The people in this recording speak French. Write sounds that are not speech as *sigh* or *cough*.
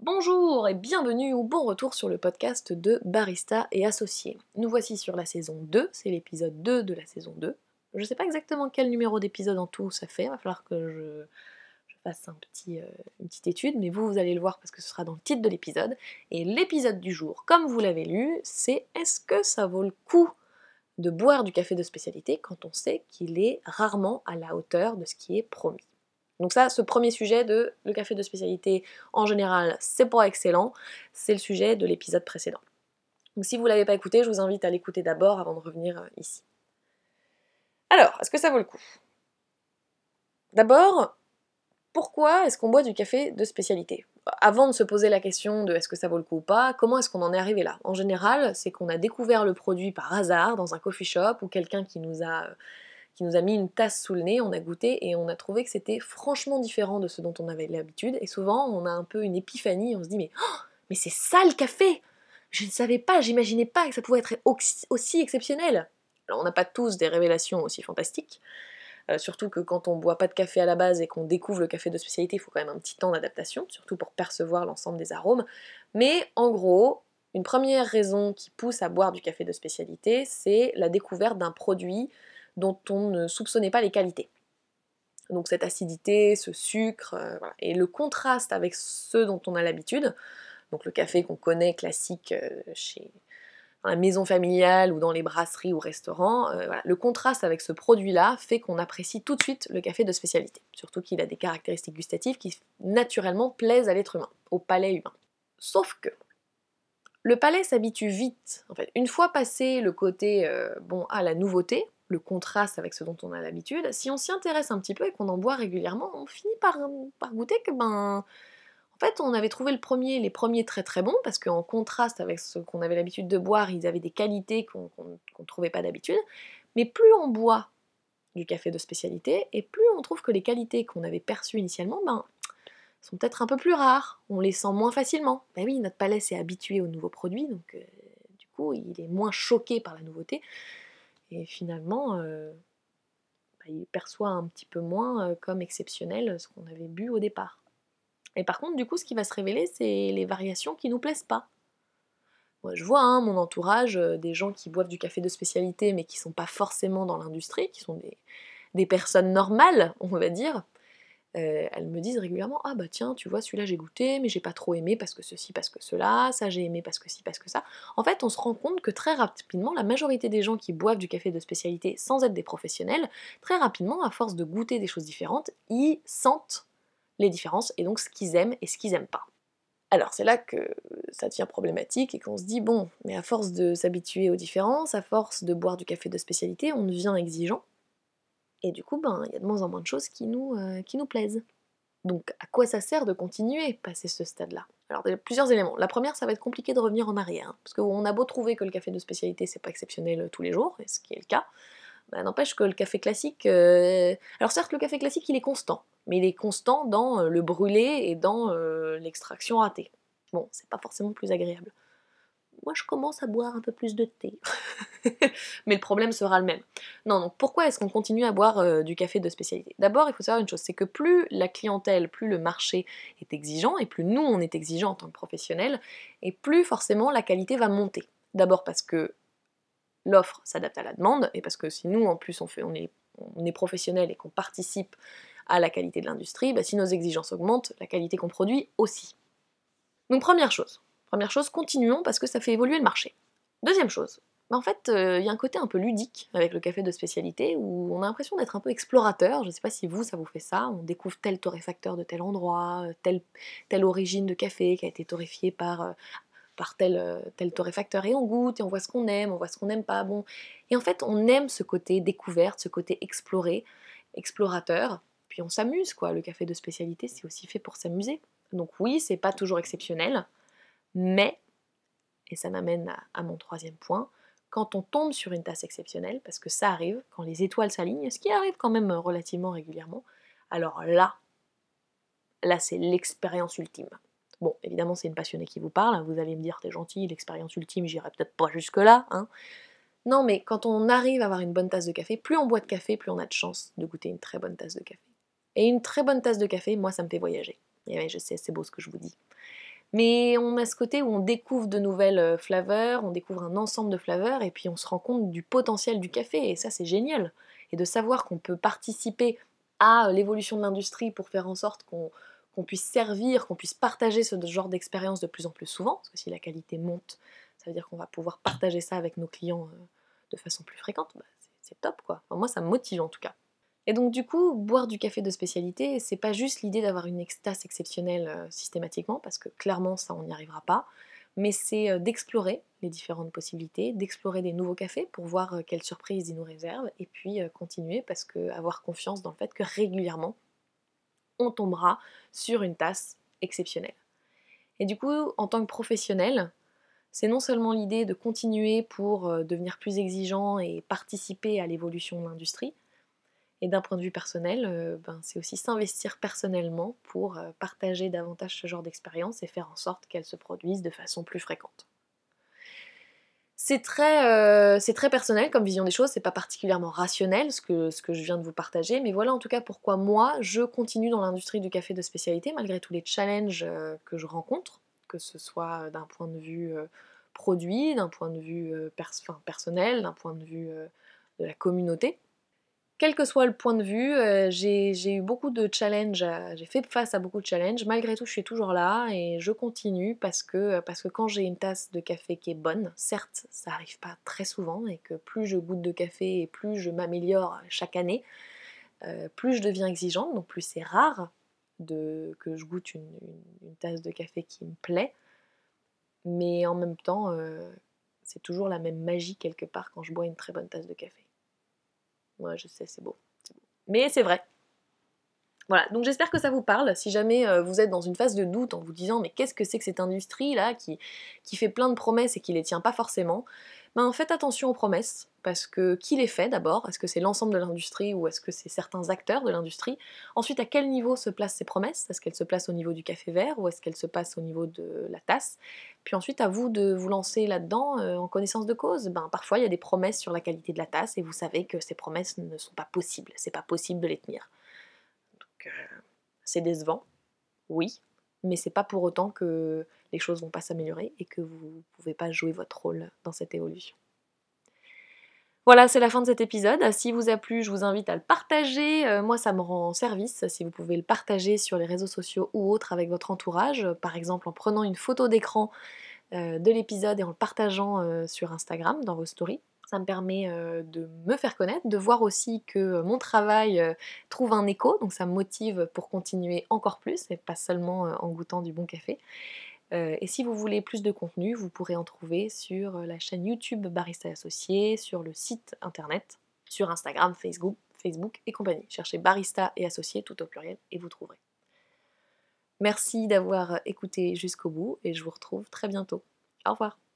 Bonjour et bienvenue ou bon retour sur le podcast de Barista et Associés. Nous voici sur la saison 2, c'est l'épisode 2 de la saison 2. Je ne sais pas exactement quel numéro d'épisode en tout ça fait, il va falloir que je, fasse euh, une petite étude, mais vous, vous allez le voir parce que ce sera dans le titre de l'épisode. Et l'épisode du jour, comme vous l'avez lu, c'est est-ce que ça vaut le coup de boire du café de spécialité quand on sait qu'il est rarement à la hauteur de ce qui est promis? Donc ça, ce premier sujet de le café de spécialité, en général, c'est pas excellent, c'est le sujet de l'épisode précédent. Donc si vous ne l'avez pas écouté, je vous invite à l'écouter d'abord avant de revenir euh, ici. Alors, est-ce que ça vaut le coup? D'abord, pourquoi est-ce qu'on boit du café de spécialité? Avant de se poser la question de est-ce que ça vaut le coup ou pas, comment est-ce qu'on en est arrivé là? En général, c'est qu'on a découvert le produit par hasard dans un coffee shop ou quelqu'un qui nous a euh, qui nous a mis une tasse sous le nez, on a goûté et on a trouvé que c'était franchement différent de ce dont on avait l'habitude. Et souvent, on a un peu une épiphanie, on se dit mais, oh, mais c'est ça le café Je ne savais pas, j'imaginais pas que ça pouvait être aussi exceptionnel. Alors on n'a pas tous des révélations aussi fantastiques, euh, surtout que quand on boit pas de café à la base et qu'on découvre le café de spécialité, il faut quand même un petit temps d'adaptation, surtout pour percevoir l'ensemble des arômes. Mais en gros, une première raison qui pousse à boire du café de spécialité, c'est la découverte d'un produit dont on ne soupçonnait pas les qualités. Donc cette acidité, ce sucre, euh, et le contraste avec ceux dont on a l'habitude, donc le café qu'on connaît classique euh, chez dans la maison familiale ou dans les brasseries ou restaurants, euh, le contraste avec ce produit-là fait qu'on apprécie tout de suite le café de spécialité, surtout qu'il a des caractéristiques gustatives qui naturellement plaisent à l'être humain, au palais humain. Sauf que le palais s'habitue vite, en fait, une fois passé le côté bon à la nouveauté, le contraste avec ce dont on a l'habitude, si on s'y intéresse un petit peu et qu'on en boit régulièrement, on finit par, par goûter que ben en fait, on avait trouvé le premier, les premiers très très bons, parce qu'en contraste avec ce qu'on avait l'habitude de boire, ils avaient des qualités qu'on ne trouvait pas d'habitude. Mais plus on boit du café de spécialité, et plus on trouve que les qualités qu'on avait perçues initialement, ben, sont peut-être un peu plus rares. On les sent moins facilement. Ben oui, notre palais s'est habitué aux nouveaux produits, donc euh, du coup, il est moins choqué par la nouveauté. Et finalement, euh, bah, il perçoit un petit peu moins euh, comme exceptionnel ce qu'on avait bu au départ. Et par contre, du coup, ce qui va se révéler, c'est les variations qui nous plaisent pas. Moi, je vois hein, mon entourage, euh, des gens qui boivent du café de spécialité, mais qui sont pas forcément dans l'industrie, qui sont des personnes normales, on va dire, euh, elles me disent régulièrement Ah bah tiens, tu vois, celui-là j'ai goûté, mais j'ai pas trop aimé parce que ceci, parce que cela, ça j'ai aimé parce que ci, parce que ça. En fait, on se rend compte que très rapidement, la majorité des gens qui boivent du café de spécialité sans être des professionnels, très rapidement, à force de goûter des choses différentes, ils sentent les différences et donc ce qu'ils aiment et ce qu'ils aiment pas. Alors c'est là que ça devient problématique et qu'on se dit bon, mais à force de s'habituer aux différences, à force de boire du café de spécialité, on devient exigeant et du coup, ben, il y a de moins en moins de choses qui nous, euh, qui nous plaisent. Donc, à quoi ça sert de continuer passer ce stade-là? Alors, il y a plusieurs éléments. La première, ça va être compliqué de revenir en arrière, hein, parce qu'on a beau trouver que le café de spécialité, c'est pas exceptionnel euh, tous les jours, et ce qui est le cas, ben, n'empêche que le café classique. Euh, alors, certes, le café classique, il est constant, mais il est constant dans le brûlé et dans l'extraction ratée. Bon, c'est pas forcément plus agréable moi je commence à boire un peu plus de thé. *laughs* Mais le problème sera le même. Non, donc pourquoi est-ce qu'on continue à boire euh, du café de spécialité? D'abord, il faut savoir une chose, c'est que plus la clientèle, plus le marché est exigeant, et plus nous on est exigeant en tant que professionnels, et plus forcément la qualité va monter. D'abord parce que l'offre s'adapte à la demande, et parce que si nous en plus on, est, on est professionnel et qu'on participe à la qualité de l'industrie, bah, si nos exigences augmentent, la qualité qu'on produit aussi. Donc première chose, Première chose, continuons parce que ça fait évoluer le marché. Deuxième chose, bah, en fait, euh, il y a un côté un peu ludique avec le café de spécialité où on a l'impression d'être un peu explorateur. Je ne sais pas si vous, ça vous fait ça. On découvre tel torréfacteur de tel endroit, euh, telle, telle origine de café qui a été torréfié par, euh, par tel, tel torréfacteur. Et on goûte et on voit ce qu'on aime, on voit ce qu'on n'aime pas. Bon. Et en fait, on aime ce côté découverte, ce côté exploré, explorateur. Puis on s'amuse, quoi. Le café de spécialité, c'est aussi fait pour s'amuser. Donc oui, c'est pas toujours exceptionnel. Mais, et ça m'amène à, mon troisième point, quand on tombe sur une tasse exceptionnelle, parce que ça arrive, quand les étoiles s'alignent, ce qui arrive quand même relativement régulièrement, alors là, là c'est l'expérience ultime. Bon, évidemment, c'est une passionnée qui vous parle, hein, vous allez me dire, t'es gentil, l'expérience ultime, j'irai peut-être pas jusque-là, hein. Non, mais quand on arrive à avoir une bonne tasse de café, plus on boit de café, plus on a de chance de goûter une très bonne tasse de café. Et une très bonne tasse de café, moi, ça me fait voyager. Et je sais, c'est beau ce que je vous dis. Mais on a ce côté où on découvre de nouvelles euh, flaveurs, on découvre un ensemble de flaveurs, et puis on se rend compte du potentiel du café, et ça c'est génial. Et de savoir qu'on peut participer à l'évolution de l'industrie pour faire en sorte qu'on puisse servir, qu'on puisse partager ce genre d'expérience de plus en plus souvent, parce que si la qualité monte, ça veut dire qu'on va pouvoir partager ça avec nos clients euh, de façon plus fréquente, bah, c'est top quoi. moi ça me motive en tout cas. Et donc du coup, boire du café de spécialité, c'est pas juste l'idée d'avoir une extase exceptionnelle euh, systématiquement, parce que clairement ça on n'y arrivera pas, mais c'est euh, d'explorer les différentes possibilités, d'explorer des nouveaux cafés pour voir euh, quelles surprises ils nous réservent, et puis continuer parce que avoir confiance dans le fait que régulièrement on tombera sur une tasse exceptionnelle. Et du coup, en tant que professionnel, c'est non seulement l'idée de continuer pour devenir plus exigeant et participer à l'évolution de l'industrie, et d'un point de vue personnel, euh, ben, c'est aussi s'investir personnellement pour euh, partager davantage ce genre d'expérience et faire en sorte qu'elles se produisent de façon plus fréquente. C'est très, euh, très, personnel comme vision des choses, c'est pas particulièrement rationnel ce que, ce que je viens de vous partager, mais voilà en tout cas pourquoi moi je continue dans l'industrie du café de spécialité malgré tous les challenges que je rencontre, que ce soit d'un point de vue produit, d'un point de vue personnel, d'un point de vue de la communauté. Quel que soit le point de vue, euh, j'ai eu beaucoup de challenges, j'ai fait face à beaucoup de challenges. Malgré tout, je suis toujours là et je continue parce que, parce que quand j'ai une tasse de café qui est bonne, certes, ça n'arrive pas très souvent et que plus je goûte de café et plus je m'améliore chaque année, euh, plus je deviens exigeante, donc plus c'est rare de, que je goûte une, tasse de café qui me plaît. Mais en même temps, euh, c'est toujours la même magie quelque part quand je bois une très bonne tasse de café. Moi, je sais, c'est beau, Mais c'est vrai. Voilà, donc j'espère que ça vous parle. Si jamais euh, vous êtes dans une phase de doute en vous disant mais qu'est-ce que c'est que cette industrie là qui, qui fait plein de promesses et qui les tient pas forcément, ben faites attention aux promesses, parce que qui les fait d'abord? Est-ce que c'est l'ensemble de l'industrie ou est-ce que c'est certains acteurs de l'industrie? Ensuite, à quel niveau se placent ces promesses? Est-ce qu'elles se placent au niveau du café vert ou est-ce qu'elles se passent au niveau de la tasse? Puis ensuite, à vous de vous lancer là-dedans euh, en connaissance de cause. Ben, parfois, il y a des promesses sur la qualité de la tasse et vous savez que ces promesses ne sont pas possibles. C'est pas possible de les tenir. C'est décevant, oui, mais c'est pas pour autant que les choses vont pas s'améliorer et que vous pouvez pas jouer votre rôle dans cette évolution. Voilà, c'est la fin de cet épisode. Si vous a plu, je vous invite à le partager. Euh, moi, ça me rend service si vous pouvez le partager sur les réseaux sociaux ou autres avec votre entourage, par exemple en prenant une photo d'écran euh, de l'épisode et en le partageant euh, sur Instagram dans vos stories. Ça me permet de me faire connaître, de voir aussi que mon travail trouve un écho, donc ça me motive pour continuer encore plus et pas seulement en goûtant du bon café. et si vous voulez plus de contenu, vous pourrez en trouver sur la chaîne YouTube Barista Associé, sur le site internet, sur Instagram, Facebook, Facebook et compagnie. Cherchez Barista et Associé tout au pluriel et vous trouverez. Merci d'avoir écouté jusqu'au bout et je vous retrouve très bientôt. Au revoir.